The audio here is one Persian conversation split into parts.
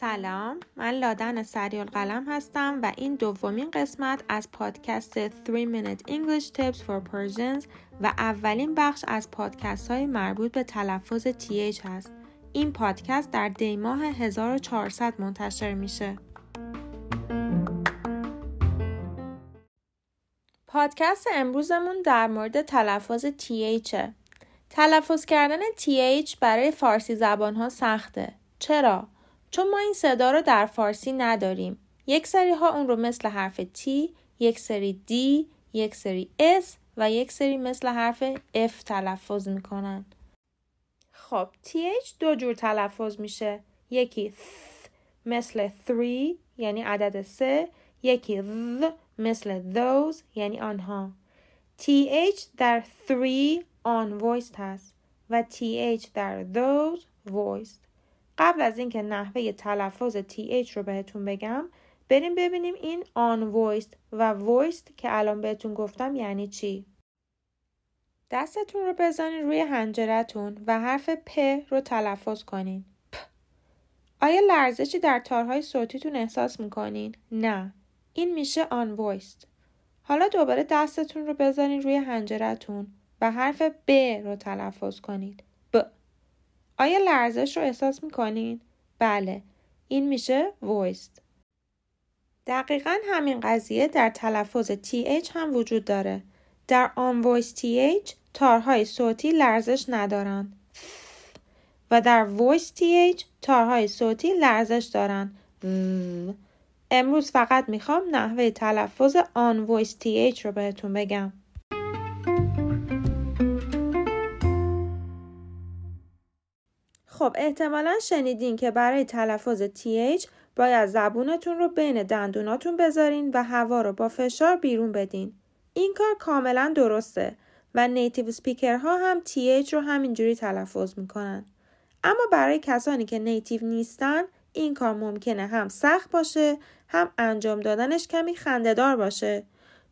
سلام من لادن سریال قلم هستم و این دومین قسمت از پادکست 3 Minute English Tips for Persians و اولین بخش از پادکست های مربوط به تلفظ TH هست این پادکست در دیماه 1400 منتشر میشه پادکست امروزمون در مورد تلفظ TH تلفظ کردن TH برای فارسی زبان ها سخته. چرا؟ چون ما این صدا رو در فارسی نداریم. یک سری ها اون رو مثل حرف T، یک سری D، یک سری S و یک سری مثل حرف F تلفظ می‌کنن. خب TH دو جور تلفظ میشه. یکی th مثل 3 یعنی عدد سه یکی th مثل those یعنی آنها. TH در 3 آن voiced هست و TH در those voiced. قبل از اینکه نحوه تلفظ TH رو بهتون بگم بریم ببینیم این آن voiced و voiced که الان بهتون گفتم یعنی چی. دستتون رو بزنین روی هنجرتون و حرف پ رو تلفظ کنین. پ. آیا لرزشی در تارهای صوتیتون احساس می‌کنین؟ نه. این میشه آن voiced. حالا دوباره دستتون رو بزنین روی هنجرتون و حرف ب رو تلفظ کنید. آیا لرزش رو احساس می‌کنین؟ بله. این میشه voiced. دقیقا همین قضیه در تلفظ TH هم وجود داره. در آن voice TH تارهای صوتی لرزش ندارند. و در voice TH تارهای صوتی لرزش دارند. امروز فقط می‌خوام نحوه تلفظ آن voice TH رو بهتون بگم. خب احتمالا شنیدین که برای تلفظ TH باید زبونتون رو بین دندوناتون بذارین و هوا رو با فشار بیرون بدین. این کار کاملا درسته و نیتیو ها هم TH رو همینجوری تلفظ می‌کنن. اما برای کسانی که نیتیو نیستن این کار ممکنه هم سخت باشه هم انجام دادنش کمی خندهدار باشه.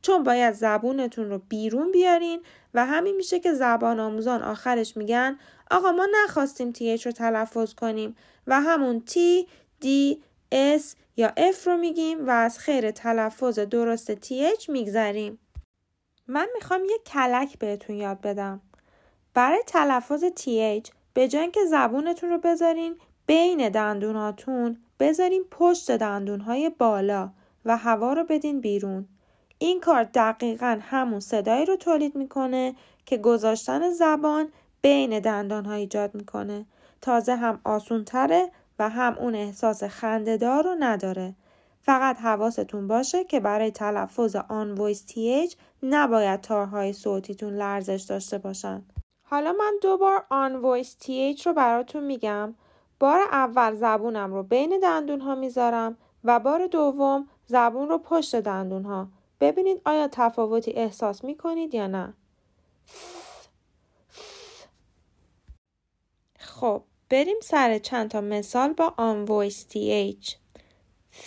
چون باید زبونتون رو بیرون بیارین و همین میشه که زبان آموزان آخرش میگن آقا ما نخواستیم TH رو تلفظ کنیم و همون T, D, S یا F رو میگیم و از خیر تلفظ درست TH میگذریم. من می‌خوام یه کلک بهتون یاد بدم. برای تلفظ TH به جای که زبونتون رو بذارین بین دندوناتون بذارین پشت دندونهای بالا و هوا رو بدین بیرون. این کار دقیقا همون صدایی رو تولید می‌کنه که گذاشتن زبان بین دندان ها ایجاد می‌کنه. تازه هم آسون تره و هم اون احساس خندهدار رو نداره. فقط حواستون باشه که برای تلفظ آن ویس TH نباید تارهای صوتیتون لرزش داشته باشن. حالا من دوبار آن ویس TH رو براتون میگم. بار اول زبونم رو بین دندون ها می‌ذارم و بار دوم زبون رو پشت دندون ها. ببینید آیا تفاوتی احساس می‌کنید یا نه. خب بریم سر چند تا مثال با آن voice th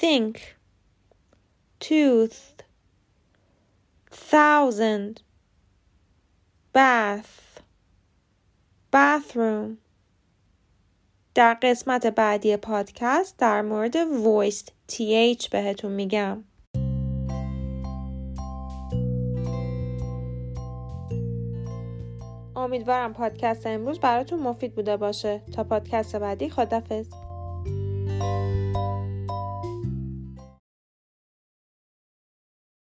think. Tooth. Thousand. Bath. Bathroom. در قسمت بعدی پادکست در مورد voice th بهتون میگم. امیدوارم پادکست امروز براتون مفید بوده باشه. تا پادکست بعدی خدافز